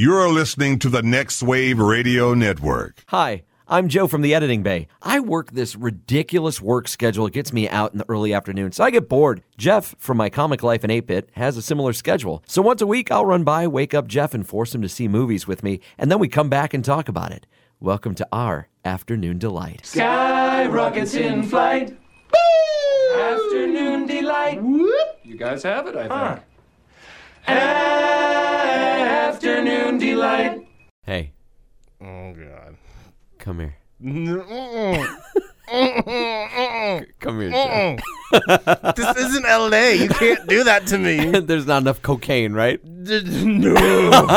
You're listening to the Next Wave Radio Network. Hi, I'm Joe from the Editing Bay. I work this ridiculous work schedule. It gets me out in the early afternoon, so I get bored. Jeff from My Comic Life in 8-Bit has a similar schedule. So once a week, I'll run by, wake up Jeff, and force him to see movies with me, and then we come back and talk about it. Welcome to our afternoon delight. Sky rockets in flight. Afternoon delight. You guys have it, I think. Afternoon delight. Hey, Oh god. come here. Come here, Jeff. this isn't LA. You can't do that to me. There's not enough cocaine, right? no.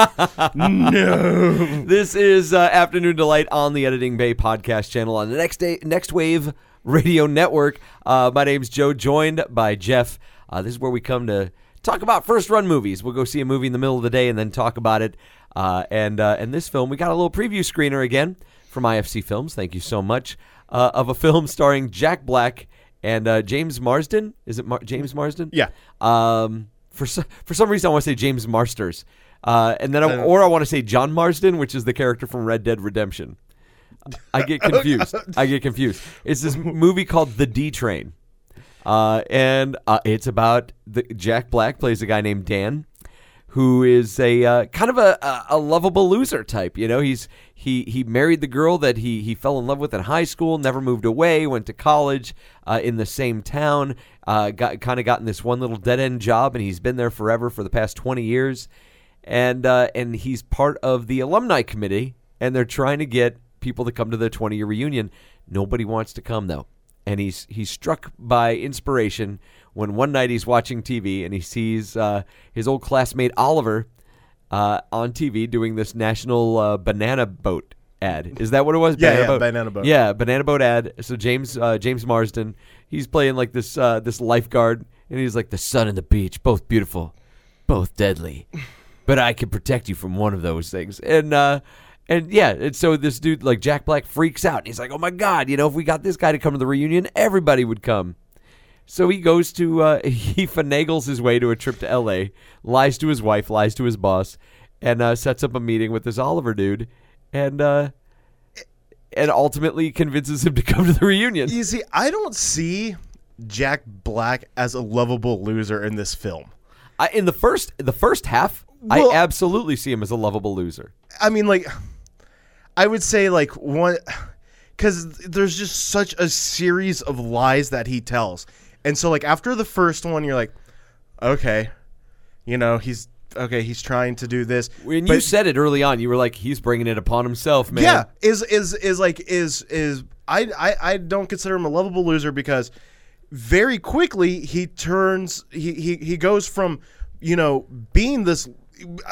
no. This is uh, Afternoon Delight on the Editing Bay podcast channel on the Next Day Next Wave Radio Network. Uh, my name's Joe, joined by Jeff. Uh, this is where we come to talk about first run movies. We'll go see a movie in the middle of the day and then talk about it. Uh, and uh, and this film, we got a little preview screener again from IFC Films. Thank you so much uh, of a film starring Jack Black and uh, James Marsden. Is it Mar- James Marsden? Yeah. Um, for so, for some reason, I want to say James Marsters, uh, and then I, or I want to say John Marston, which is the character from Red Dead Redemption. I get confused. I get confused. It's this movie called The D Train, uh, and uh, it's about the Jack Black plays a guy named Dan, who is a uh, kind of a, a, a lovable loser type. You know, he's he he married the girl that he he fell in love with in high school, never moved away, went to college uh, in the same town, uh, got kind of gotten this one little dead end job, and he's been there forever for the past twenty years, and uh, and he's part of the alumni committee, and they're trying to get people to come to their twenty year reunion. Nobody wants to come though and he's he's struck by inspiration when one night he's watching TV and he sees uh, his old classmate Oliver uh, on TV doing this national uh, banana boat ad. Is that what it was? Yeah, yeah, banana boat. Yeah, banana boat ad. So James uh, James Marsden, he's playing like this uh, this lifeguard, and he's like the sun and the beach, both beautiful, both deadly, but I can protect you from one of those things. And uh, and yeah, and so this dude like Jack Black freaks out. He's like, "Oh my god, you know, if we got this guy to come to the reunion, everybody would come." So he goes to uh, he finagles his way to a trip to L.A., lies to his wife, lies to his boss, and uh, sets up a meeting with this Oliver dude, and uh, and ultimately convinces him to come to the reunion. You see, I don't see Jack Black as a lovable loser in this film. I, in the first the first half, Well- I absolutely see him as a lovable loser. I mean, like, I would say like one, because there's just such a series of lies that he tells, and so like after the first one, you're like, okay, you know, he's okay, he's trying to do this. When But- you said it early on, you were like, "He's bringing it upon himself, man." Yeah, is is is like is is I I I don't consider him a lovable loser because very quickly he turns he he he goes from you know being this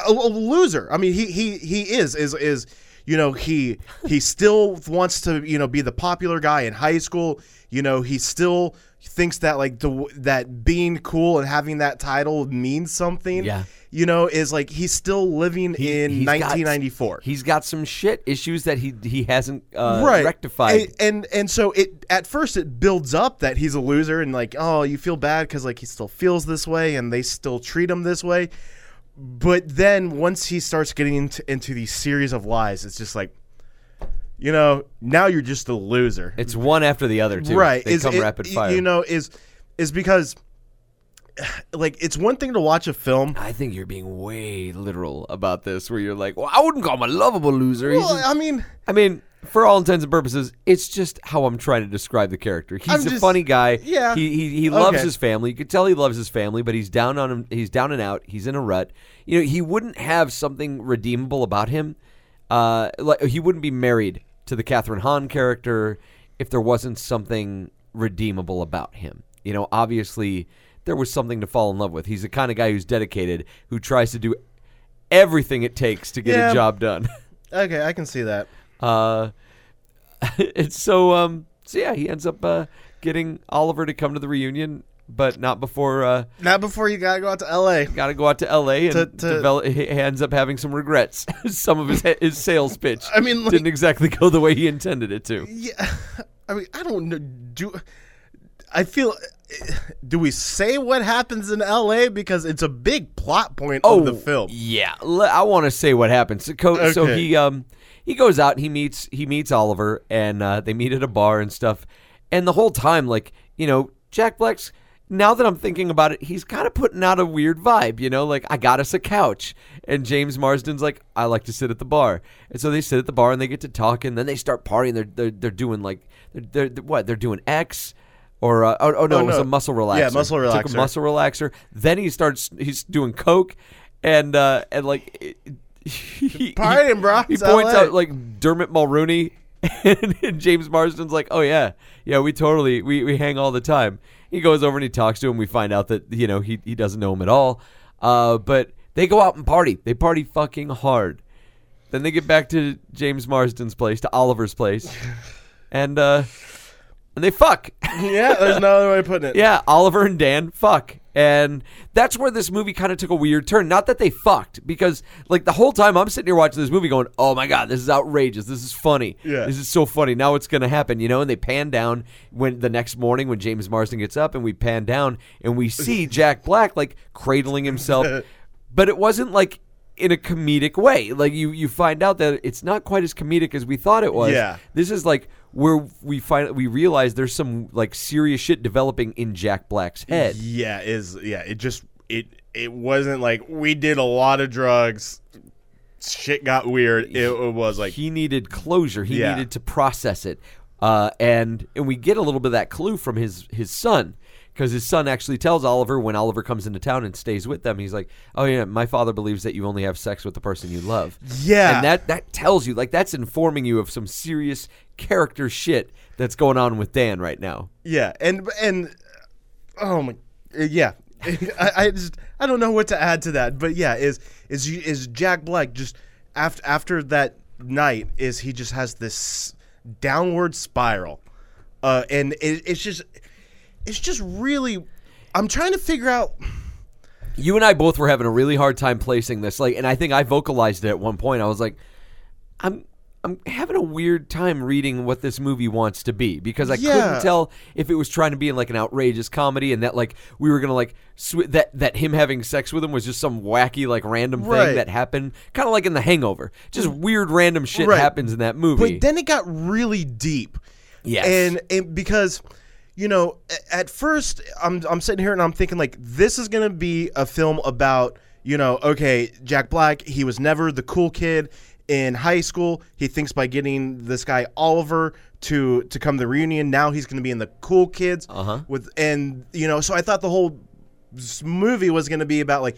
a, a loser. I mean he he he is is is you know he he still wants to you know be the popular guy in high school. You know he still thinks that like the that being cool and having that title means something. Yeah. You know, is like he's still living He- in he's got- 1994 he's got some shit issues that he he hasn't uh, right rectified. and, and and so it at first it builds up that he's a loser and like oh you feel bad because like he still feels this way and they still treat him this way but then once he starts getting into into these series of lies it's just like you know now you're just a loser it's one after the other, too. right They is come it- rapid fire. you know is is because like it's one thing to watch a film I think you're being way literal about this, where you're like, "Well, I wouldn't call him a lovable loser." He's well, just- i mean I mean, for all intents and purposes, it's just how I'm trying to describe the character. He's I'm a just- funny guy. yeah. He he, he loves Okay. his family. You could tell he loves his family, but he's down on him. He's down and out. He's in a rut. You know, he wouldn't have something redeemable about him. Uh, like he wouldn't be married to the Kathryn Hahn character if there wasn't something redeemable about him. You know, obviously there was something to fall in love with. He's the kind of guy who's dedicated, who tries to do everything it takes to get Yeah. a job done. okay i can see that Uh, it's so um, so yeah, he ends up uh, getting Oliver to come to the reunion, but not before. Uh, not before you gotta go out to la Got to go out to L.A. and To- to- develop. He ends up having some regrets. some of his his sales pitch. I mean, like- didn't exactly go the way he intended it to. Yeah, I mean, I don't know. Do I feel. Do we say what happens in L.A. because it's a big plot point of the film? Oh, Yeah, I want to say what happens. So, co- so he um he goes out and he meets he meets Oliver and uh, they meet at a bar and stuff. And the whole time, like you know, Jack Black's. Now that I'm thinking about it, he's kind of putting out a weird vibe, you know, like I got us a couch, and James Marsden's like, I like to sit at the bar, and so they sit at the bar and they get to talk, and then they start partying. They're they're, they're doing like they're, they're what they're doing X, or uh, oh, oh no, Oh, it was a muscle relaxer. Yeah, muscle relaxer. Took a muscle relaxer. Then he starts. He's doing coke, and uh, and like it- he, Partying, bro. He It's points LA. out like Dermot Mulroney, and, and James Marsden's like, "Oh yeah, yeah, we totally we we hang all the time." He goes over and he talks to him. We find out that you know he he doesn't know him at all. Uh, but they go out and party. They party fucking hard. Then they get back to James Marsden's place, to Oliver's place, and uh, and they fuck. yeah, there's no other way of putting it. Yeah, Oliver and Dan fuck. And that's where this movie kind of took a weird turn. Not that they fucked, because like the whole time I'm sitting here watching this movie going, Oh my god, this is outrageous. This is funny. Yeah. This is so funny. Now it's gonna happen, you know? And they pan down when the next morning when James Marsden gets up and we pan down and we see Jack Black like cradling himself. but it wasn't like in a comedic way. Like you you find out that it's not quite as comedic as we thought it was. Yeah. This is like where we find we realize there's some like serious shit developing in Jack Black's head. Yeah, is yeah. It just it it wasn't like we did a lot of drugs. Shit got weird. It, it was like he needed closure. He Yeah. needed to process it. Uh, and and we get a little bit of that clue from his his son because his son actually tells Oliver when Oliver comes into town and stays with them. He's like, "Oh yeah, my father believes that you only have sex with the person you love." Yeah. and that that tells you like that's informing you of some serious character shit that's going on with Dan right now. yeah, and and oh my yeah. I, I just I don't know what to add to that, but yeah, is is is Jack Black just after after that night is he just has this downward spiral, uh, and it, it's just it's just really I'm trying to figure out you and I both were having a really hard time placing this. Like, and I think I vocalized it at one point. I was like, I'm. I'm having a weird time reading what this movie wants to be because I Yeah. couldn't tell if it was trying to be in like an outrageous comedy and that like we were gonna like sw- that that him having sex with him was just some wacky like random thing Right. that happened, kind of like in The Hangover. Just mm. weird random shit Right. happens in that movie. But then it got really deep. Yes. And, and because, you know, at first I'm I'm sitting here and I'm thinking like this is gonna be a film about, you know, okay, Jack Black, he was never the cool kid in high school. He thinks by getting this guy Oliver to to come to the reunion, now he's gonna be in the cool kids. Uh-huh. With and you know, so I thought the whole movie was gonna be about like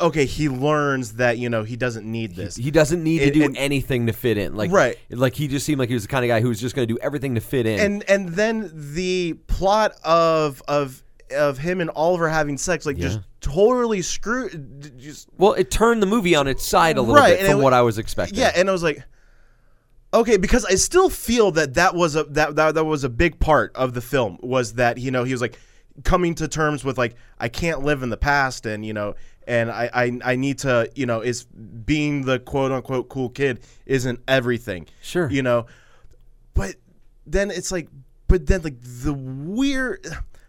okay, he learns that, you know, he doesn't need this. he doesn't need to do and- anything to fit in. Like Right. like he just seemed like he was the kind of guy who was just going to do everything to fit in. and and then the plot of of of him and Oliver having sex like just totally screwed just well, it turned the movie on its side a little Right, bit and from it- what I was expecting. yeah and I was like okay because I still feel that that was a that, that that was a big part of the film was that you know he was like coming to terms with like I can't live in the past and you know and I I, I need to you know is being the quote unquote cool kid isn't everything Sure. you know but then it's like but then like the weird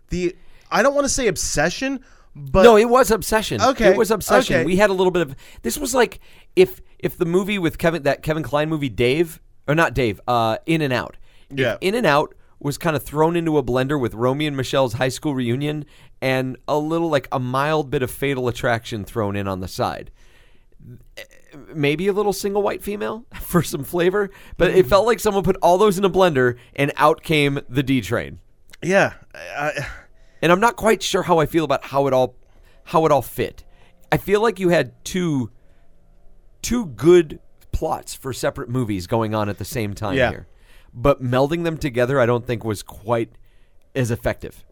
the I don't want to say obsession but no, it was obsession. Okay, it was obsession. okay. We had a little bit of this was like if if the movie with Kevin that Kevin Kline movie Dave or not Dave, uh, In and Out. Yeah. In and Out was kind of thrown into a blender with Romy and Michele's high school reunion and a little like a mild bit of Fatal Attraction thrown in on the side. Maybe a little single white female for some flavor, but it felt like someone put all those in a blender and out came the D train. yeah I, and I'm not quite sure how I feel about how it all how it all fit. I feel like you had two two good plots for separate movies going on at the same time Yeah. here. But melding them together I don't think was quite as effective.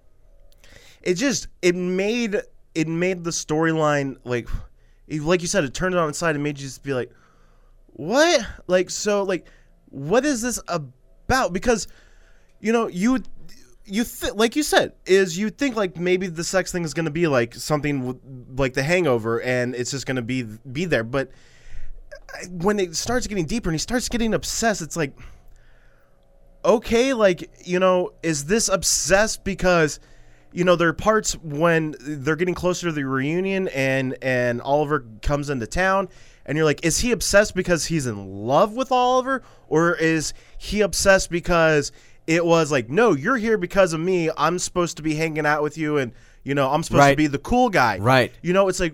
it just it made it made the storyline like like you said it turned it on its side and made you just be like what like so like what is this about because you know you would- you th- like you said is you think like maybe the sex thing is going to be like something with, like the hangover and it's just going to be be there but when it starts getting deeper and he starts getting obsessed it's like okay, like you know, is this obsessed because you know there are parts when they're getting closer to the reunion and and Oliver comes into town and you're like, is he obsessed because he's in love with Oliver or is he obsessed because it was like, no, you're here because of me. I'm supposed to be hanging out with you and you know I'm supposed to be the cool guy, Right. You know, it's like,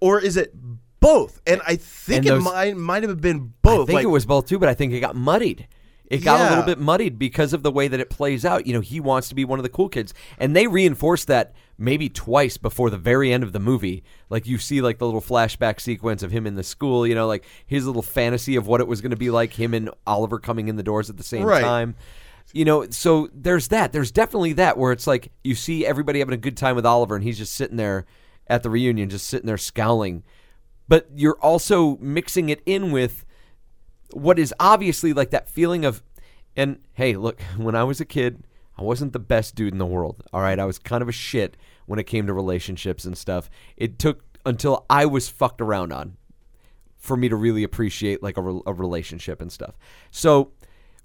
or is it both? And I think And it might might have been both. I think like, it was both too, but I think it got muddied. It got a little bit muddied because of the way that it plays out. You know, he wants to be one of the cool kids, and they reinforce that maybe twice before the very end of the movie. Like you see, like the little flashback sequence of him in the school. You know, like his little fantasy of what it was going to be like him and Oliver coming in the doors at the same Right. time. You know, so there's that. There's definitely that where it's like you see everybody having a good time with Oliver, and he's just sitting there at the reunion, just sitting there scowling. But you're also mixing it in with what is obviously like that feeling of and hey look when i was a kid i wasn't the best dude in the world all right i was kind of a shit when it came to relationships and stuff it took until i was fucked around on for me to really appreciate like a, re- a relationship and stuff so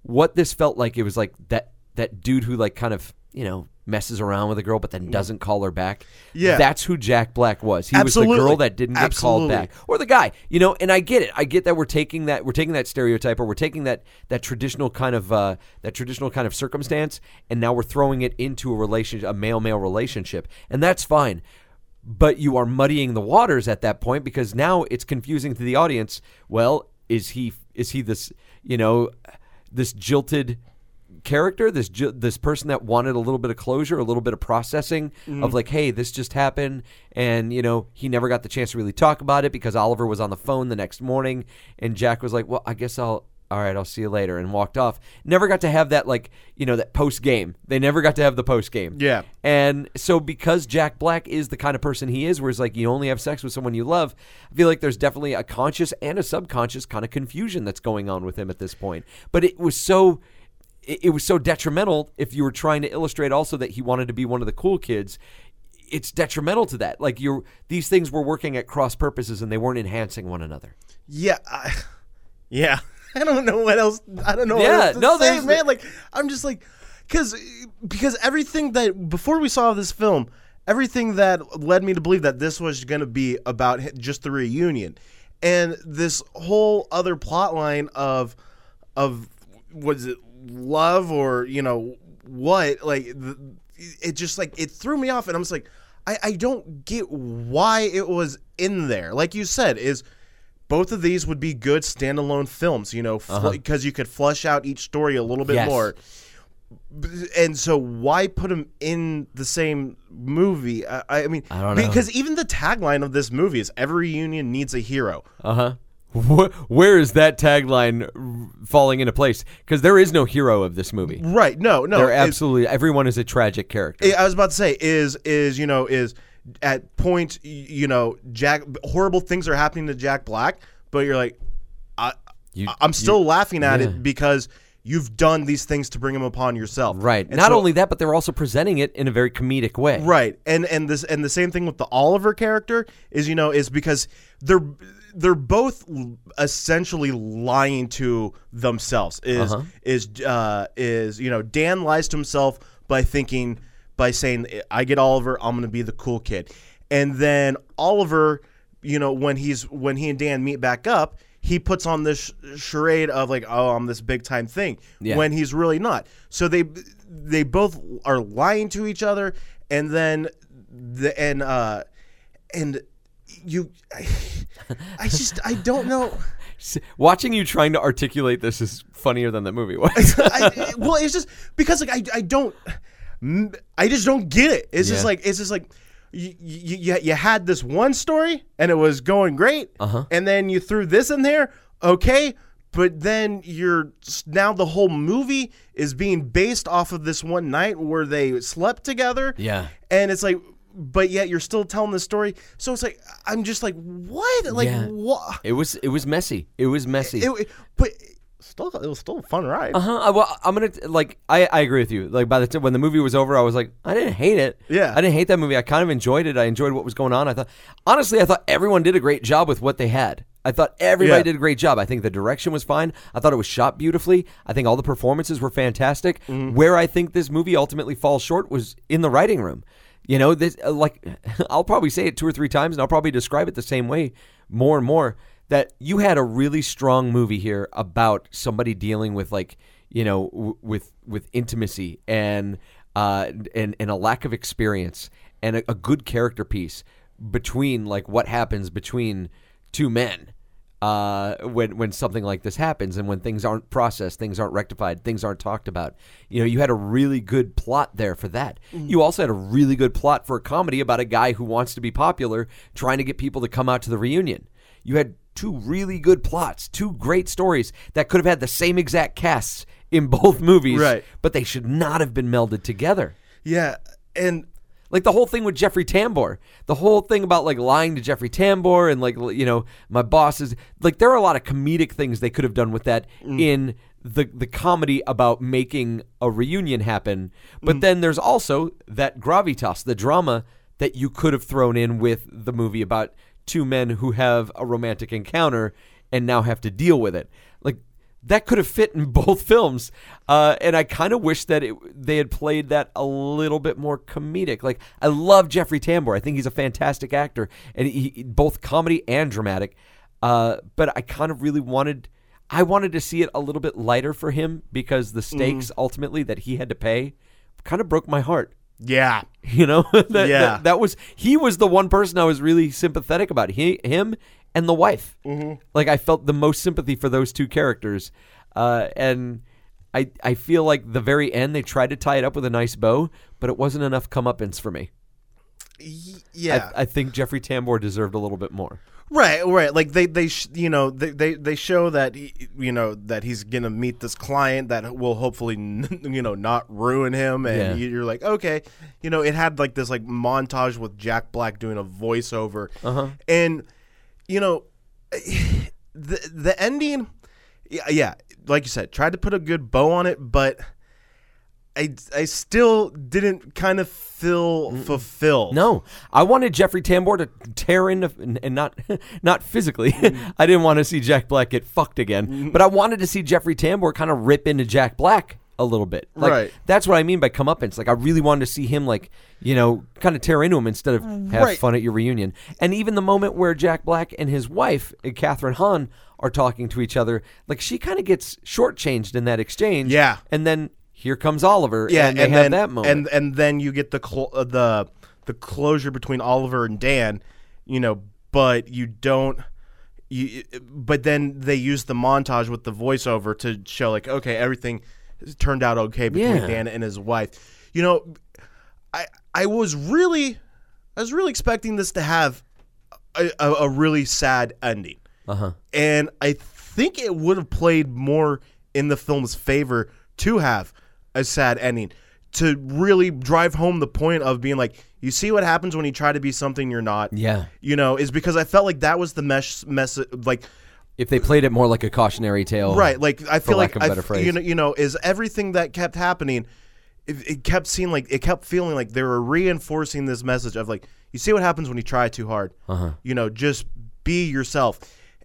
what this felt like it was like that that dude who like kind of you know messes around with a girl but then doesn't call her back. Yeah. that's who jack black was. He was the girl that didn't get called back. Or the guy you know and i get it. I get that we're taking that we're taking that stereotype or we're taking that that traditional kind of uh that traditional kind of circumstance and now we're throwing it into a relationship a male male relationship and that's fine. But you are muddying the waters at that point because now it's confusing to the audience. Well is he is he this you know this jilted character this this person that wanted a little bit of closure a little bit of processing mm-hmm. of like hey this just happened and you know he never got the chance to really talk about it because Oliver was on the phone the next morning and Jack was like well I guess I'll all right I'll see you later and walked off never got to have that like you know that post game they never got to have the post game Yeah. and so because Jack Black is the kind of person he is, where it's like you only have sex with someone you love, I feel like there's definitely a conscious and a subconscious kind of confusion that's going on with him at this point. But it was so it, it was so detrimental if you were trying to illustrate also that he wanted to be one of the cool kids. It's detrimental to that. Like you're these things were working at cross purposes and they weren't enhancing one another. Yeah, I, yeah. I don't know what else. I don't know. Yeah, what else to no, say, man. Like I'm just like, because because everything that before we saw this film, everything that led me to believe that this was going to be about just the reunion, and this whole other plot line of of was it love or you know what like it just like it threw me off and i'm just like I, I don't get why it was in there like you said is both of these would be good standalone films you know because you could flesh out each story a little bit Yes. more and so why put them in the same movie i, I mean I because even the tagline of this movie is every union needs a hero Uh huh. Where is that tagline falling into place? Because there is no hero of this movie. right no no There absolutely everyone is a tragic character. I was about to say is is you know is at point you know Jack horrible things are happening to Jack Black, but you're like I You- I'm still laughing at yeah. it because you've done these things to bring him upon yourself. right. And Not so- only that, but they're also presenting it in a very comedic way. Right. And and this and the same thing with the Oliver character is you know is because they're they're both essentially lying to themselves. Is Uh-huh. is uh is you know Dan lies to himself by thinking by saying I get Oliver, I'm going to be the cool kid. And then Oliver, you know, when he's when he and Dan meet back up, he puts on this sh- charade of like, "Oh, I'm this big time thing," Yeah. when he's really not. So they they both are lying to each other, and then the and uh and you, I, I just I don't know. Watching you trying to articulate this is funnier than the movie was. I, well, it's just because like I I don't I just don't get it. It's just like it's just like. You, you, you- had this one story and it was going great, Uh-huh. and then you threw this in there, okay, but then you're now the whole movie is being based off of this one night where they slept together, Yeah. and it's like, but yet you're still telling the story, so it's like I'm just like, what, like Yeah. what? it was it was messy. It was messy. It, but still, it was still a fun ride. Uh huh. Well, I'm gonna like. I, I agree with you. Like by the time when the movie was over, I was like, I didn't hate it. Yeah. I didn't hate that movie. I kind of enjoyed it. I enjoyed what was going on. I thought, honestly, I thought everyone did a great job with what they had. I thought everybody Yeah. did a great job. I think the direction was fine. I thought it was shot beautifully. I think all the performances were fantastic. Mm-hmm. Where I think this movie ultimately falls short was in the writing room. You know, this uh, like I'll probably say it two or three times, and I'll probably describe it the same way more and more. That you had a really strong movie here about somebody dealing with like you know w- with with intimacy and uh and and a lack of experience and a, a good character piece between like what happens between two men uh, when when something like this happens and when things aren't processed, things aren't rectified, things aren't talked about. You know, you had a really good plot there for that. You also had a really good plot for a comedy about a guy who wants to be popular, trying to get people to come out to the reunion. You had two really good plots, two great stories that could have had the same exact casts in both movies, Right. but they should not have been melded together. Yeah, and Like the whole thing with Jeffrey Tambor, the whole thing about like lying to Jeffrey Tambor and like you know my boss is like there are a lot of comedic things they could have done with that mm. in the the comedy about making a reunion happen. But mm. then there's also that gravitas, the drama that you could have thrown in with the movie about two men who have a romantic encounter and now have to deal with it. Like that could have fit in both films, uh, and I kind of wish that it, they had played that a little bit more comedic. Like I love Jeffrey Tambor; I think he's a fantastic actor, and he both comedy and dramatic. Uh, but I kind of really wanted, I wanted to see it a little bit lighter for him because the stakes ultimately that he had to pay kind of broke my heart. Yeah, You know, that, Yeah. that, that was he was the one person I was really sympathetic about. He, him, and the wife. Mm-hmm. Like I felt the most sympathy for those two characters, uh, and I I feel like the very end they tried to tie it up with a nice bow, but it wasn't enough comeuppance for me. Yeah. I, I think Jeffrey Tambor deserved a little bit more. Right, right. Like they, they, sh- you know, they, they, they show that, he, you know, that he's gonna meet this client that will hopefully, n- you know, not ruin him, and Yeah. you're like, okay, you know, it had like this like montage with Jack Black doing a voiceover, Uh-huh. and you know, the the ending, yeah, yeah, like you said, tried to put a good bow on it, but. I, I still didn't kind of feel fulfilled. No, I wanted Jeffrey Tambor to tear into and not not physically. I didn't want to see Jack Black get fucked again, but I wanted to see Jeffrey Tambor kind of rip into Jack Black a little bit. Like, Right. That's what I mean by comeuppance. Like I really wanted to see him like you know kind of tear into him instead of have Right. fun at your reunion. And even the moment where Jack Black and his wife uh, Kathryn Hahn are talking to each other, like she kind of gets shortchanged in that exchange. Yeah. and then. Here comes Oliver, yeah, and they and have then, that moment. and and then you get the cl- uh, the the closure between Oliver and Dan, you know, but you don't. You, but then they use the montage with the voiceover to show like okay everything turned out okay between Yeah. Dan and his wife. You know, I I was really I was really expecting this to have a, a, a really sad ending uh-huh. and I think it would have played more in the film's favor to have a sad ending to really drive home the point of being like you see what happens when you try to be something you're not Yeah. you know is because i felt like that was the mesh message like If they played it more like a cautionary tale, right like i feel like of a I better f- phrase. you know you know is everything that kept happening it, it kept seeing like it kept feeling like they were reinforcing this message of like you see what happens when you try too hard Uh-huh. you know just be yourself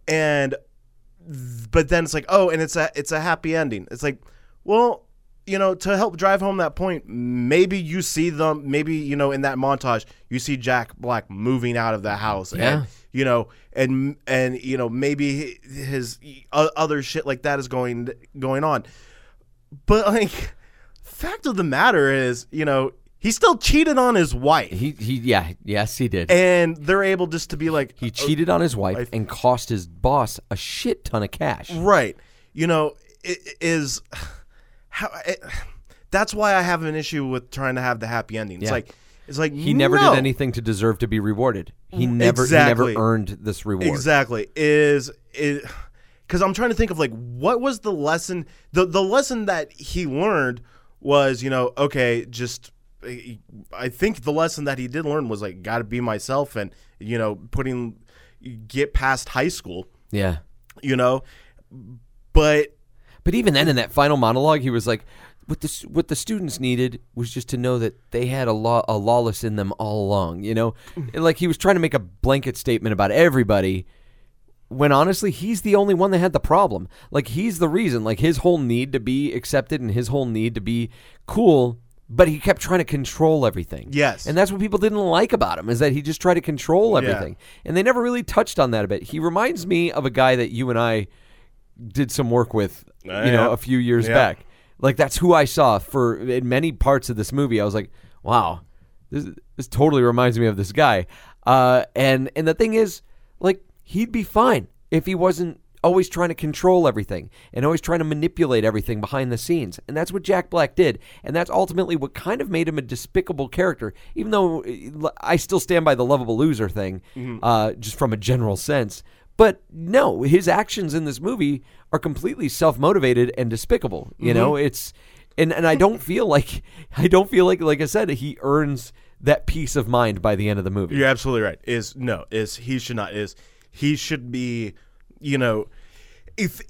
and but then it's like oh and it's a it's a happy ending it's like well you know to help drive home that point maybe you see them maybe you know in that montage you see jack black moving out of the house Yeah. and you know and and you know maybe his other shit like that is going going on but like fact of the matter is you know he still cheated on his wife He he yeah, yes he did. and they're able just to be like he uh, cheated on his wife and cost his boss a shit ton of cash. Right. You know, it is how it, that's why I have an issue with trying to have the happy ending. It's Yeah. like it's like He never no. did anything to deserve to be rewarded. He mm. never Exactly. he never earned this reward. Exactly. Is it cuz I'm trying to think of like what was the lesson the the lesson that he learned was, you know, okay, just I think the lesson that he did learn was like got to be myself and you know, putting get past high school, Yeah. you know. But But even then in that final monologue he was like what the what the students needed was just to know that they had a law a lawless in them all along, you know? Mm. like he was trying to make a blanket statement about everybody when honestly he's the only one that had the problem. Like he's the reason. Like his whole need to be accepted and his whole need to be cool. But he kept trying to control everything. Yes. and that's what people didn't like about him is that he just tried to control Yeah. everything, and they never really touched on that a bit. He reminds me of a guy that you and I did some work with, you Uh, know, yeah. a few years Yeah. back. Like that's who I saw for in many parts of this movie. I was like, wow, this this totally reminds me of this guy. Uh, and and the thing is, like, he'd be fine if he wasn't always trying to control everything and always trying to manipulate everything behind the scenes. And that's what Jack Black did. And that's ultimately what kind of made him a despicable character. Even though uh, I still stand by the lovable loser thing, uh, just from a general sense. But no, his actions in this movie are completely self-motivated and despicable. You mm-hmm. know, it's and and I don't feel like I don't feel like like I said he earns that peace of mind by the end of the movie. You're absolutely right. Is no is he should not is he should be, you know, if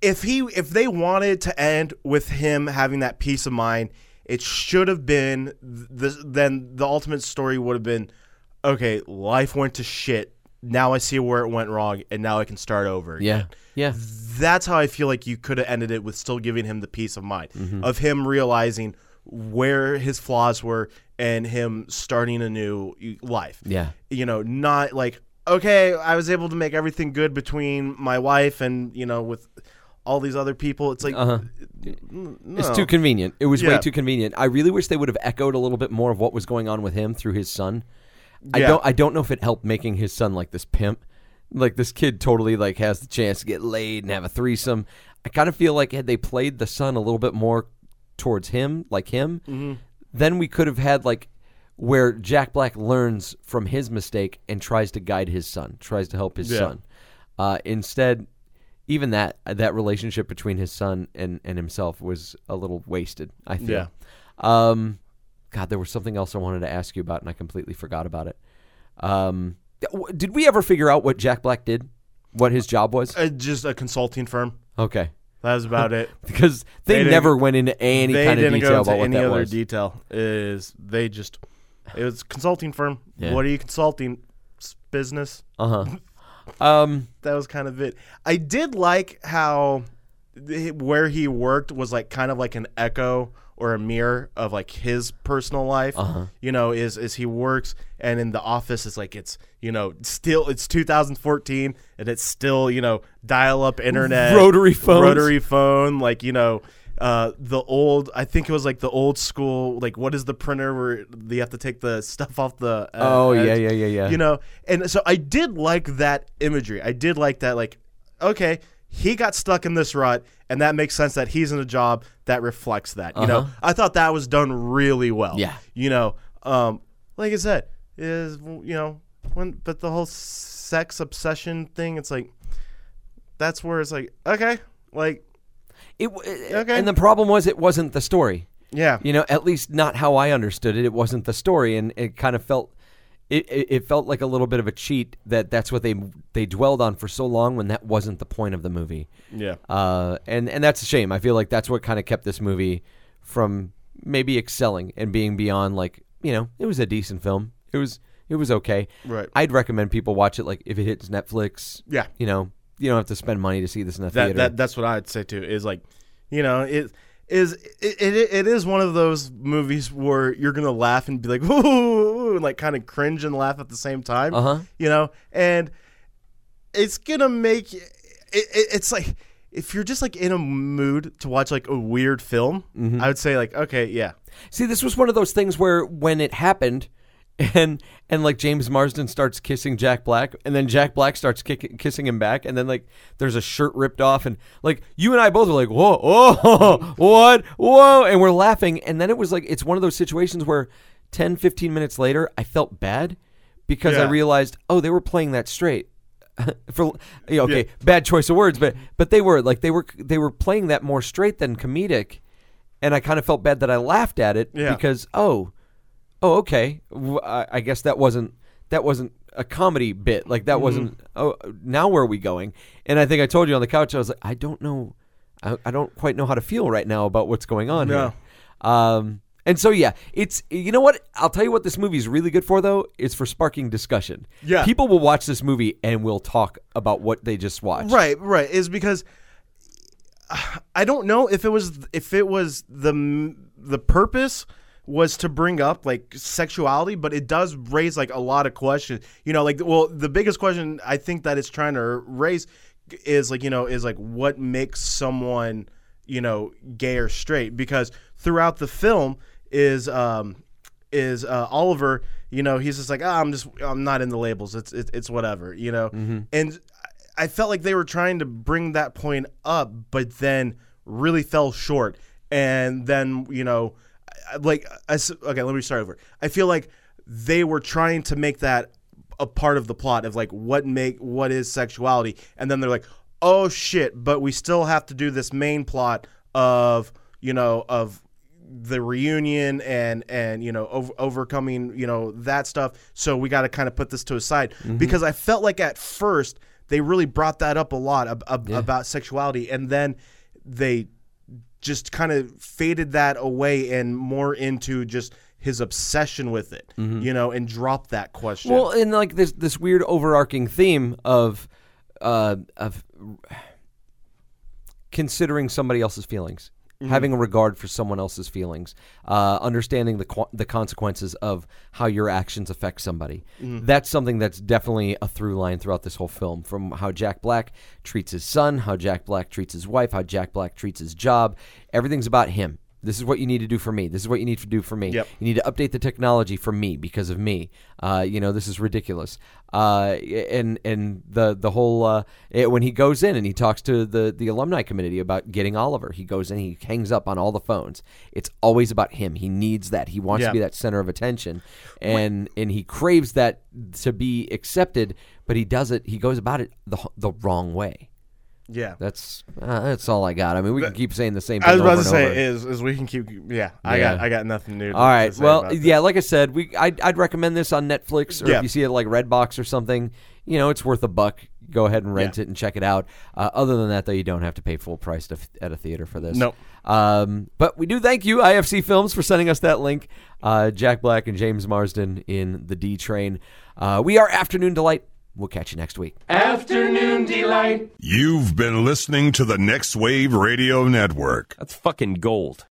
if he if they wanted to end with him having that peace of mind, it should have been the then the ultimate story would have been, okay, life went to shit. Now I see where it went wrong, and now I can start over. Yeah, again. yeah, that's how I feel like you could have ended it with still giving him the peace of mind Mm-hmm. of him realizing where his flaws were and him starting a new life. yeah. You know, not like okay, I was able to make everything good between my wife and you know with all these other people. It's like Uh-huh. n- It's too convenient. It was way too convenient. I really wish they would have echoed a little bit more of what was going on with him through his son. I Yeah. don't I don't know if it helped making his son like this pimp. Like this kid totally like has the chance to get laid and have a threesome. I kind of feel like had they played the son a little bit more towards him, like him, Mm-hmm. then we could have had like where Jack Black learns from his mistake and tries to guide his son, tries to help his Yeah. son. Uh, instead, even that that relationship between his son and, and himself was a little wasted. I feel. Yeah. Um, God, there was something else I wanted to ask you about, and I completely forgot about it. Um, did we ever figure out what Jack Black did? What his job was? Uh, just a consulting firm. Okay, That was about it. because they, They never went into any kind of detail about what any that other was. detail. Is they just it was a consulting firm. Yeah. What are you consulting? Business. uh huh. Um, that was kind of it. I did like how where he worked was like kind of like an echo or a mirror of like his personal life. Uh-huh. You know, is is he works and in the office it's like it's you know still it's 2014 and it's still you know dial up internet Rotary phone, rotary phone like you know. Uh, the old, I think it was like the old school, like what is the printer where you have to take the stuff off the? Uh, Oh, yeah, yeah, yeah, yeah. You know, and so I did like that imagery. I did like that. Like, okay, he got stuck in this rut, and that makes sense that he's in a job that reflects that. You know, Uh-huh. I thought that was done really well. Yeah. You know, um, like I said, is you know when, but the whole sex obsession thing, it's like that's where it's like okay, like it, w- Okay. and the problem was it wasn't the story. yeah, You know, at least not how I understood it. It wasn't the story, and it kind of felt it, it, felt like a little bit of a cheat that that's what they they dwelled on for so long when that wasn't the point of the movie. yeah. Uh, and and that's a shame. I feel like that's what kind of kept this movie from maybe excelling and being beyond like you know it was a decent film. It was it was okay. Right. I'd recommend people watch it like if it hits Netflix. Yeah. You know you don't have to spend money to see this in the that, theater. that that's what I'd say too. Is like, you know, it is it, it, it is one of those movies where you're gonna laugh and be like, ooh, and like kind of cringe and laugh at the same time. Uh-huh. You know, and it's gonna make it, it, it's like if you're just like in a mood to watch like a weird film, Mm-hmm. I would say like, okay, yeah, See, this was one of those things where when it happened, and and like James Marsden starts kissing Jack Black, and then Jack Black starts kick, kissing him back, and then like there's a shirt ripped off, and like you and I both were like, whoa, whoa, oh, what, whoa, and we're laughing, and then it was like it's one of those situations where 10, 15 minutes later, I felt bad because I realized, oh, they were playing that straight. For you know, okay, Yeah. bad choice of words, but but they were like they were they were playing that more straight than comedic, and I kind of felt bad that I laughed at it Yeah. because oh, oh okay, W- I, I guess that wasn't that wasn't a comedy bit like that wasn't Mm-hmm. oh now where are we going? And I think I told you on the couch I was like I don't know, I, I don't quite know how to feel right now about what's going on No. here. Um, And so yeah, it's you know what I'll tell you what this movie is really good for though. It's for sparking discussion. Yeah. people will watch this movie and will talk about what they just watched. Right, right. Is because I don't know if it was if it was the the purpose was to bring up like sexuality, but it does raise like a lot of questions. You know, like well, the biggest question I think that it's trying to raise is like you know is like what makes someone you know gay or straight because throughout the film is um is uh, Oliver you know he's just like ah, I'm just I'm not in the labels it's it's, it's whatever you know and I felt like they were trying to bring that point up, but then really fell short. And then you know, like I okay, let me start over. I feel like they were trying to make that a part of the plot of like what make what is sexuality, and then they're like, oh shit, but we still have to do this main plot of you know of the reunion and and you know over, overcoming you know that stuff so we got to kind of put this to a side. Mm-hmm. Because i felt like at first they really brought that up a lot ab- ab- about sexuality and then they just kind of faded that away and more into just his obsession with it you know and dropped that question. Well, and like this this weird overarching theme of uh, of considering somebody else's feelings, having a regard for someone else's feelings, uh, understanding the qu- the consequences of how your actions affect somebody. That's something that's definitely a through line throughout this whole film. From how Jack Black treats his son, how Jack Black treats his wife, how Jack Black treats his job. Everything's about him. This is what you need to do for me. This is what you need to do for me. Yep. You need to update the technology for me because of me. Uh, you know, this is ridiculous. Uh, and and the the whole uh, it, when he goes in and he talks to the the alumni committee about getting Oliver, he goes in, he hangs up on all the phones. It's always about him. He needs that. He wants to be that center of attention, and and he craves that to be accepted. But he does it. He goes about it the the wrong way. Yeah That's uh, that's all I got. I mean, we can keep saying the same. thing i was about to say over. is is we can keep yeah i Yeah. got i got nothing new to, All right. Well, yeah, like I said, we I'd, I'd recommend this on Netflix or Yeah. if you see it like Redbox or something. You know, it's worth a buck. Go ahead and rent Yeah. it and check it out. Uh, other than that, though, you don't have to pay full price to, at a theater for this. Nope. Um, but we do thank you, IFC Films, for sending us that link. Uh, Jack Black and James Marsden in the D Train. Uh, we are Afternoon Delight. We'll catch you next week. Afternoon delight. You've been listening to the Next Wave Radio Network. That's fucking gold.